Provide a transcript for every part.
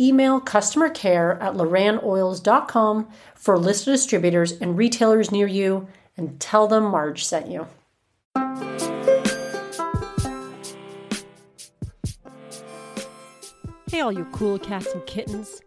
email customer care at lorannoils.com for a list of distributors and retailers near you and tell them Marge sent you. Hey, all you cool cats and kittens.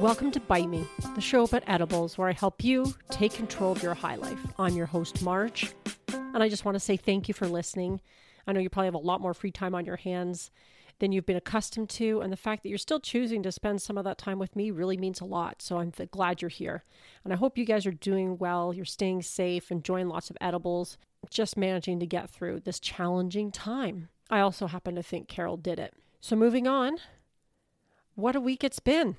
Welcome to Bite Me, the show about edibles where I help you take control of your high life. I'm your host, Marge, and I just want to say thank you for listening. I know you probably have a lot more free time on your hands than you've been accustomed to. And the fact that you're still choosing to spend some of that time with me really means a lot. So I'm glad you're here. And I hope you guys are doing well. You're staying safe, enjoying lots of edibles, just managing to get through this challenging time. I also happen to think Carol did it. So moving on, what a week it's been.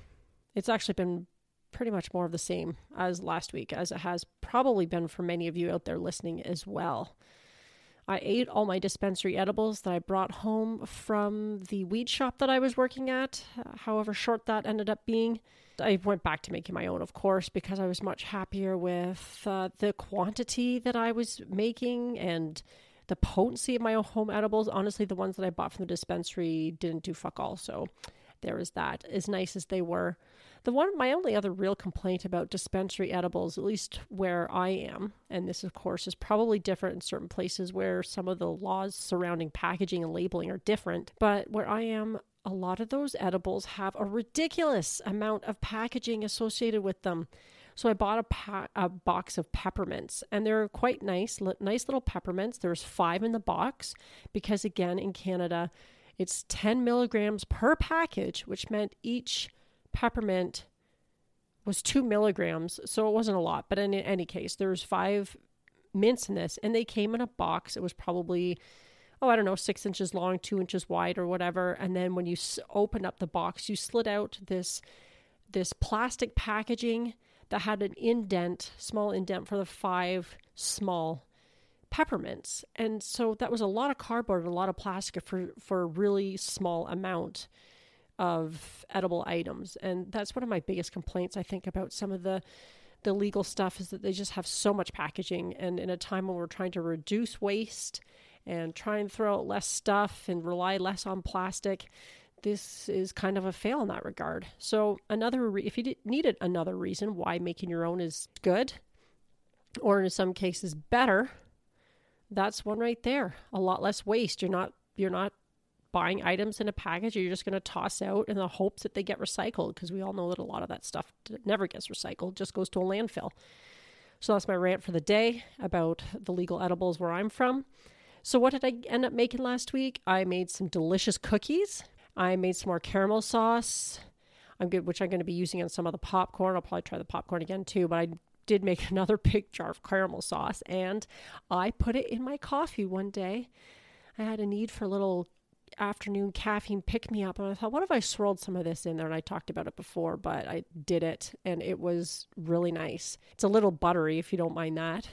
It's actually been pretty much more of the same as last week, as it has probably been for many of you out there listening as well. I ate all my dispensary edibles that I brought home from the weed shop that I was working at, however short that ended up being. I went back to making my own, of course, because I was much happier with uh, the quantity that I was making and the potency of my own home edibles. Honestly, the ones that I bought from the dispensary didn't do fuck all. So there was that. As nice as they were, the one, my only other real complaint about dispensary edibles, at least where I am, and this, of course, is probably different in certain places where some of the laws surrounding packaging and labeling are different, but where I am, a lot of those edibles have a ridiculous amount of packaging associated with them. So I bought a, pa- a box of peppermints, and they're quite nice, li- nice little peppermints. There's five in the box because, again, in Canada, it's 10 milligrams per package, which meant each peppermint was two milligrams, so it wasn't a lot. But in any case, there was five mints in this, and they came in a box. It was probably, oh, I don't know, six inches long, two inches wide, or whatever. And then when you s- open up the box, you slid out this this plastic packaging that had an indent, small indent for the five small peppermints. And so that was a lot of cardboard and a lot of plastic for for a really small amount of edible items. And that's one of my biggest complaints, I think, about some of the the legal stuff is that they just have so much packaging. And in a time when we're trying to reduce waste and try and throw out less stuff and rely less on plastic, this is kind of a fail in that regard. So another, re- if you needed another reason why making your own is good, or in some cases better, that's one right there. A lot less waste. You're not you're not buying items in a package you're just going to toss out in the hopes that they get recycled because we all know that a lot of that stuff never gets recycled, just goes to a landfill. So that's my rant for the day about the legal edibles where I'm from. So, what did I end up making last week? I made some delicious cookies. I made some more caramel sauce, I'm good, which I'm going to be using on some of the popcorn. I'll probably try the popcorn again too, but I did make another big jar of caramel sauce and I put it in my coffee one day. I had a need for a little afternoon caffeine pick me up. And I thought, what if I swirled some of this in there? And I talked about it before, but I did it and it was really nice. It's a little buttery if you don't mind that,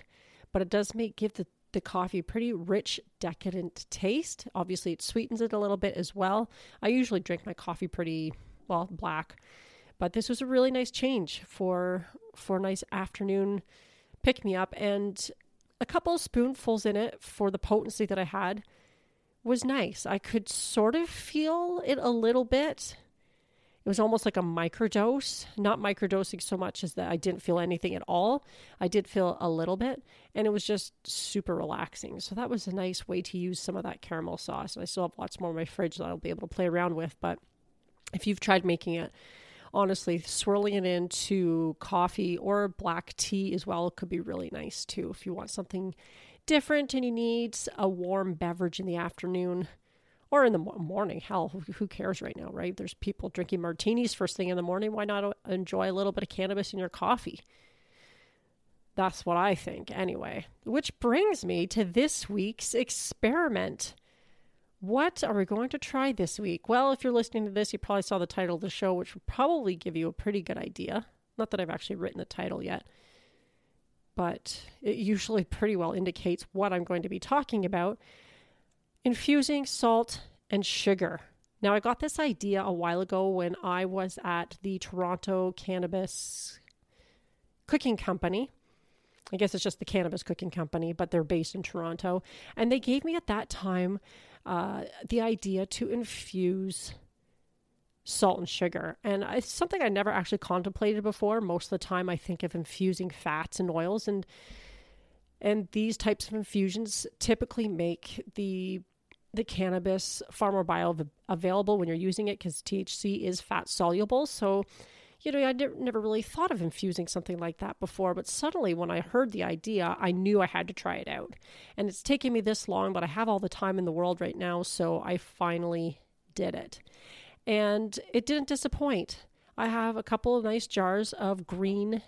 but it does make give the the coffee pretty rich, decadent taste. Obviously, it sweetens it a little bit as well. I usually drink my coffee pretty well black, but this was a really nice change for for a nice afternoon pick me up and a couple of spoonfuls in it for the potency that I had was nice. I could sort of feel it a little bit. It was almost like a microdose, not microdosing so much as that I didn't feel anything at all. I did feel a little bit, and it was just super relaxing. So that was a nice way to use some of that caramel sauce. And I still have lots more in my fridge that I'll be able to play around with. But if you've tried making it, honestly, swirling it into coffee or black tea as well could be really nice too. If you want something different and you need a warm beverage in the afternoon or in the morning. Hell, who cares right now, right? There's people drinking martinis first thing in the morning. Why not enjoy a little bit of cannabis in your coffee? That's what I think, anyway. Which brings me to this week's experiment. What are we going to try this week? Well, if you're listening to this, you probably saw the title of the show, which would probably give you a pretty good idea. Not that I've actually written the title yet. but it usually pretty well indicates what I'm going to be talking about. Infusing salt and sugar. Now, I got this idea a while ago when I was at the Toronto Cannabis Cooking Company. I guess it's just the Cannabis Cooking Company, but they're based in Toronto. And they gave me at that time uh, the idea to infuse salt and sugar. And it's something I never actually contemplated before. Most of the time, I think of infusing fats and oils, and and these types of infusions typically make the the cannabis far more bioavailable when you're using it because THC is fat soluble. So, you know, I never really thought of infusing something like that before, but suddenly when I heard the idea, I knew I had to try it out. And it's taken me this long, but I have all the time in the world right now, so I finally did it. And it didn't disappoint. I have a couple of nice jars of green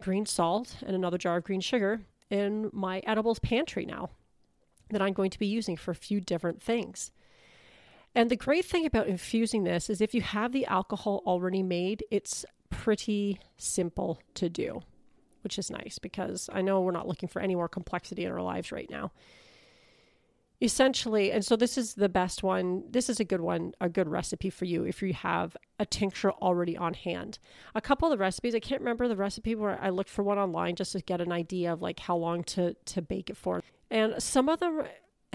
green salt and another jar of green sugar in my edibles pantry now that I'm going to be using for a few different things. And the great thing about infusing this is if you have the alcohol already made, it's pretty simple to do, which is nice because I know we're not looking for any more complexity in our lives right now. Essentially, and so this is the best one. This is a good one, a good recipe for you if you have a tincture already on hand. A couple of the recipes, I can't remember the recipe where I looked for one online just to get an idea of like how long to to bake it for. And some of them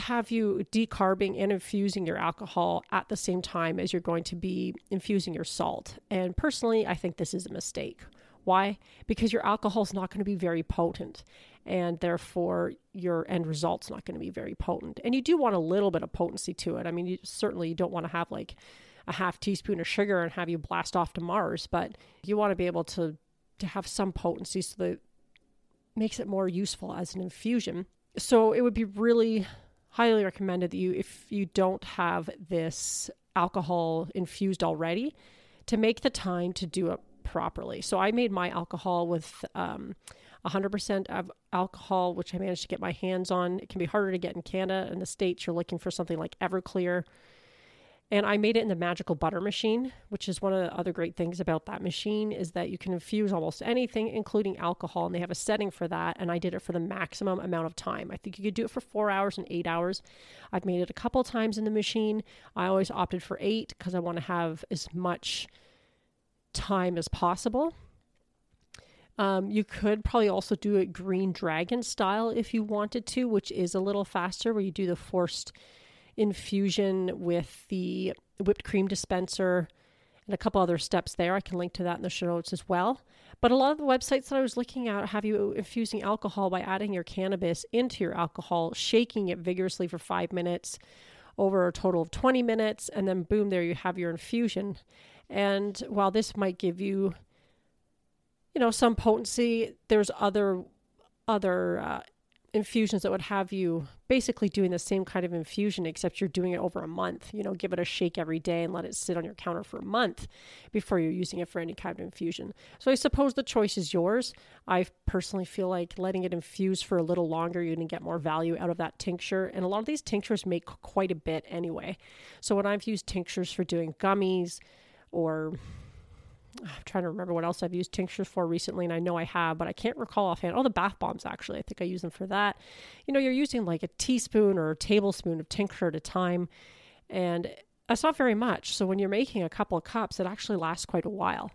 have you decarbing and infusing your alcohol at the same time as you're going to be infusing your salt. And personally, I think this is a mistake. Why? Because your alcohol is not going to be very potent, and therefore your end result's not going to be very potent. And you do want a little bit of potency to it. I mean, you certainly you don't want to have like a half teaspoon of sugar and have you blast off to Mars, but you want to be able to to have some potency so that makes it more useful as an infusion so it would be really highly recommended that you, if you don't have this alcohol infused already, to make the time to do it properly. So I made my alcohol with um, 100% of alcohol, which I managed to get my hands on. It can be harder to get in Canada. In the States, you're looking for something like Everclear and I made it in the magical butter machine, which is one of the other great things about that machine is that you can infuse almost anything, including alcohol, and they have a setting for that. And I did it for the maximum amount of time. I think you could do it for four hours and eight hours. I've made it a couple times in the machine. I always opted for eight because I want to have as much time as possible. Um, you could probably also do it green dragon style if you wanted to, which is a little faster, where you do the forced infusion with the whipped cream dispenser and a couple other steps there. I can link to that in the show notes as well. But a lot of the websites that I was looking at have you infusing alcohol by adding your cannabis into your alcohol, shaking it vigorously for five minutes over a total of 20 minutes, and then boom, there you have your infusion. And while this might give you, you know, some potency, there's other other uh, infusions that would have you basically doing the same kind of infusion except you're doing it over a month. You know give it a shake every day and let it sit on your counter for a month before you're using it for any kind of infusion. So i suppose the choice is yours. I personally feel like letting it infuse for a little longer you're going to get more value out of that tincture. And a lot of these tinctures make quite a bit anyway. So when i've used tinctures for doing gummies or I'm trying to remember what else I've used tinctures for recently, and I know I have, but I can't recall offhand. Oh, the bath bombs, actually. I think I use them for that. You know, you're using like a teaspoon or a tablespoon of tincture at a time, and that's not very much. So when you're making a couple of cups, it actually lasts quite a while.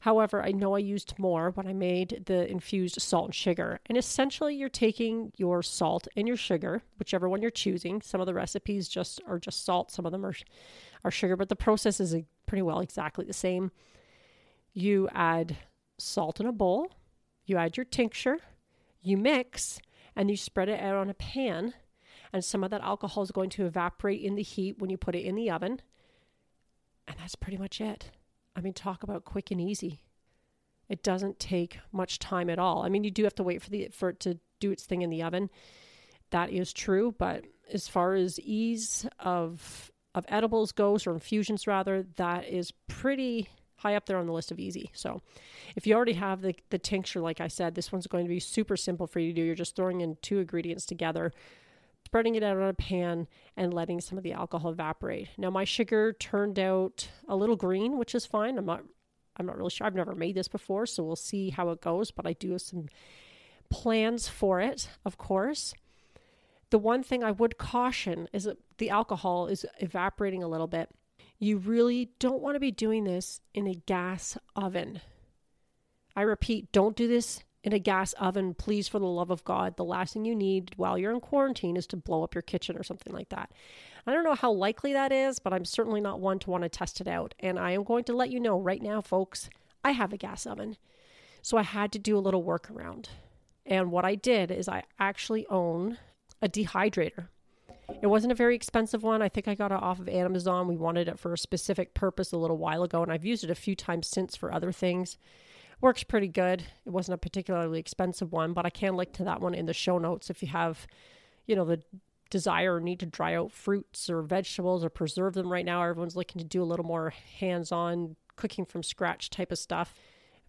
However, I know I used more when I made the infused salt and sugar. And essentially, you're taking your salt and your sugar, whichever one you're choosing. Some of the recipes just are just salt, some of them are, are sugar, but the process is pretty well exactly the same you add salt in a bowl, you add your tincture, you mix, and you spread it out on a pan. And some of that alcohol is going to evaporate in the heat when you put it in the oven. And that's pretty much it. I mean, talk about quick and easy. It doesn't take much time at all. I mean, you do have to wait for the for it to do its thing in the oven. That is true, but as far as ease of of edibles goes or infusions rather, that is pretty high up there on the list of easy. So if you already have the, the tincture, like I said, this one's going to be super simple for you to do. You're just throwing in two ingredients together, spreading it out on a pan, and letting some of the alcohol evaporate. Now, my sugar turned out a little green, which is fine. I'm not I'm not really sure. I've never made this before, so we'll see how it goes. But I do have some plans for it, of course. The one thing I would caution is that the alcohol is evaporating a little bit. You really don't want to be doing this in a gas oven. I repeat, don't do this in a gas oven, please, for the love of God. The last thing you need while you're in quarantine is to blow up your kitchen or something like that. I don't know how likely that is, but I'm certainly not one to want to test it out. And I am going to let you know right now, folks, I have a gas oven. So I had to do a little workaround. And what I did is I actually own a dehydrator. It wasn't a very expensive one. I think I got it off of Amazon. We wanted it for a specific purpose a little while ago, and I've used it a few times since for other things works pretty good. It wasn't a particularly expensive one, but I can link to that one in the show notes if you have, you know, the desire or need to dry out fruits or vegetables or preserve them right now. Everyone's looking to do a little more hands on cooking from scratch type of stuff.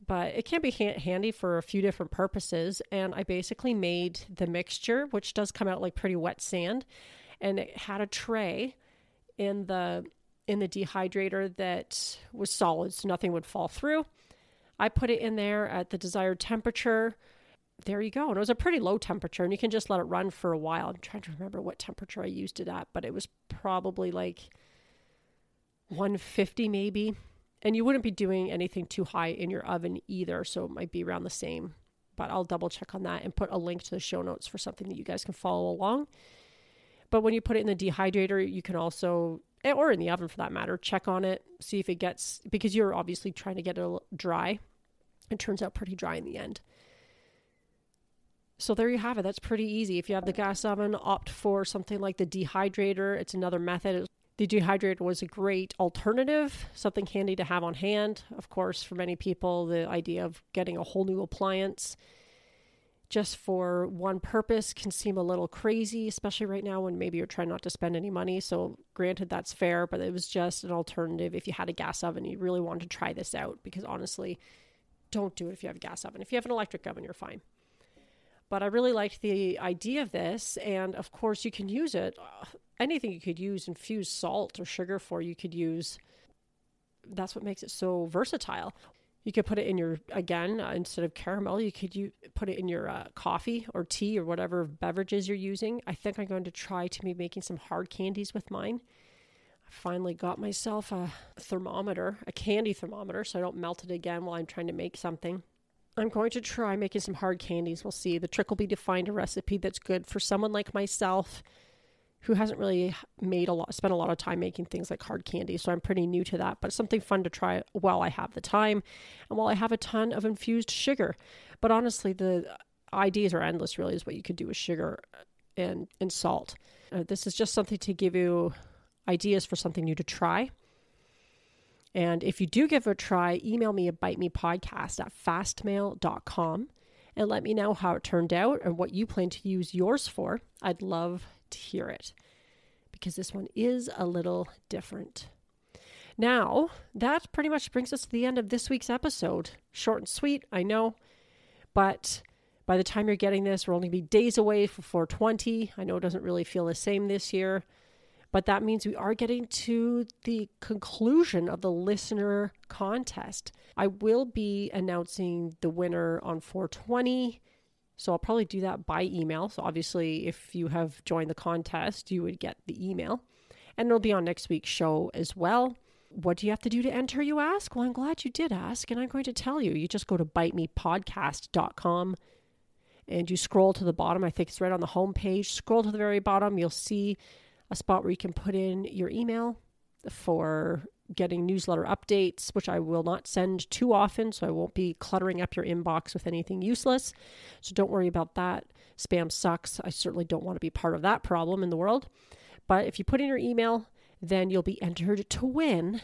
But it can be ha- handy for a few different purposes. And I basically made the mixture, which does come out like pretty wet sand, and it had a tray in the in the dehydrator that was solid, so nothing would fall through. I put it in there at the desired temperature. There you go. And it was a pretty low temperature, and you can just let it run for a while. I'm trying to remember what temperature I used it at, but it was probably like 150 maybe. And you wouldn't be doing anything too high in your oven either, so it might be around the same. But I'll double check on that and put a link to the show notes for something that you guys can follow along. But when you put it in the dehydrator, you can also Eh, or in the oven for that matter, check on it, see if it gets, because you're obviously trying to get it dry. It turns out pretty dry in the end. So there you have it. That's pretty easy. If you have the gas oven, opt for something like the dehydrator. It's another method. The dehydrator was a great alternative, something handy to have on hand. Of course, for many people, the idea of getting a whole new appliance just for one purpose can seem a little crazy, especially right now when maybe you're trying not to spend any money. So, granted, that's fair, but it was just an alternative if you had a gas oven, you really wanted to try this out because honestly, don't do it if you have a gas oven. If you have an electric oven, you're fine. But I really liked the idea of this, and of course, you can use it. Uh, anything you could use infused salt or sugar for, you could use. That's what makes it so versatile. You could put it in your again uh, instead of caramel. You could you put it in your uh, coffee or tea or whatever beverages you're using. I think I'm going to try to be making some hard candies with mine. I finally got myself a thermometer, a candy thermometer, so I don't melt it again while I'm trying to make something. I'm going to try making some hard candies. We'll see. The trick will be to find a recipe that's good for someone like myself who hasn't really made a lot, spent a lot of time making things like hard candy. So I'm pretty new to that, but it's something fun to try while I have the time and while I have a ton of infused sugar. But honestly, the ideas are endless, really, is what you could do with sugar and, and salt. Uh, this is just something to give you ideas for something new to try. And if you do give it a try, email me at bite me podcast at fastmail.com and let me know how it turned out and what you plan to use yours for. I'd love to hear it because this one is a little different. Now, that pretty much brings us to the end of this week's episode. Short and sweet, I know, but by the time you're getting this, we're only be days away for 420. I know it doesn't really feel the same this year, but that means we are getting to the conclusion of the listener contest. I will be announcing the winner on 420 so I'll probably do that by email. So obviously, if you have joined the contest, you would get the email. And it'll be on next week's show as well. What do you have to do to enter, you ask? Well, I'm glad you did ask, and I'm going to tell you. You just go to bitemepodcast.com and you scroll to the bottom. I think it's right on the home page. Scroll to the very bottom, you'll see a spot where you can put in your email for getting newsletter updates, which I will not send too often, so I won't be cluttering up your inbox with anything useless. So don't worry about that. Spam sucks. I certainly don't want to be part of that problem in the world. But if you put in your email, then you'll be entered to win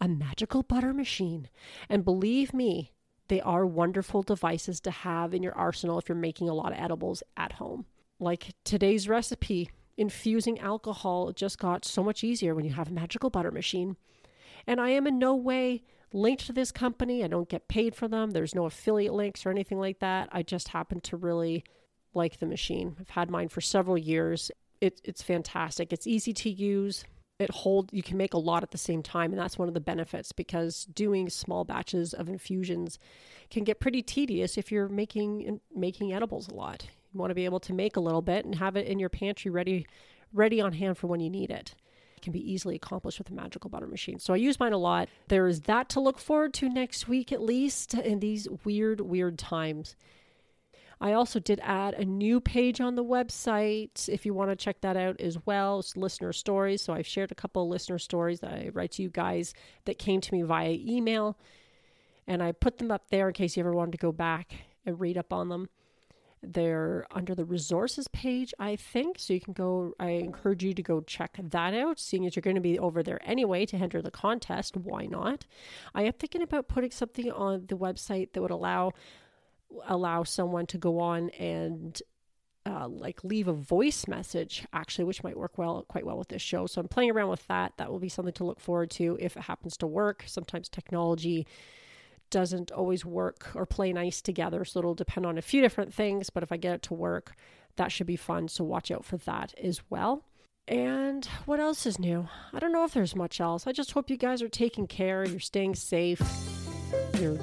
a magical butter machine. And believe me, they are wonderful devices to have in your arsenal if you're making a lot of edibles at home. Like today's recipe, infusing alcohol just got so much easier when you have a magical butter machine. And I am in no way linked to this company. I don't get paid for them. There's no affiliate links or anything like that. I just happen to really like the machine. I've had mine for several years. It, it's fantastic. It's easy to use. it hold you can make a lot at the same time and that's one of the benefits because doing small batches of infusions can get pretty tedious if you're making making edibles a lot you want to be able to make a little bit and have it in your pantry ready ready on hand for when you need it it can be easily accomplished with a magical butter machine so i use mine a lot there is that to look forward to next week at least in these weird weird times I also did add a new page on the website if you want to check that out as well. It's listener stories. So I've shared a couple of listener stories that I write to you guys that came to me via email. And I put them up there in case you ever wanted to go back and read up on them. They're under the resources page, I think. So you can go, I encourage you to go check that out, seeing as you're going to be over there anyway to enter the contest. Why not? I am thinking about putting something on the website that would allow allow someone to go on and uh, like leave a voice message actually which might work well quite well with this show so i'm playing around with that that will be something to look forward to if it happens to work sometimes technology doesn't always work or play nice together so it'll depend on a few different things but if i get it to work that should be fun so watch out for that as well and what else is new i don't know if there's much else i just hope you guys are taking care you're staying safe you're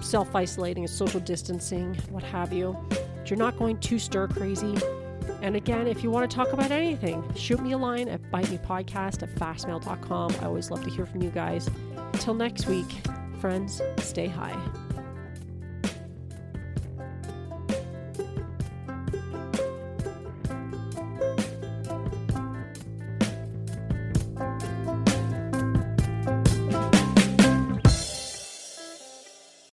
self isolating, social distancing, what have you. But you're not going too stir crazy. And again, if you want to talk about anything, shoot me a line at bitemepodcast at fastmail.com. I always love to hear from you guys. Until next week, friends, stay high.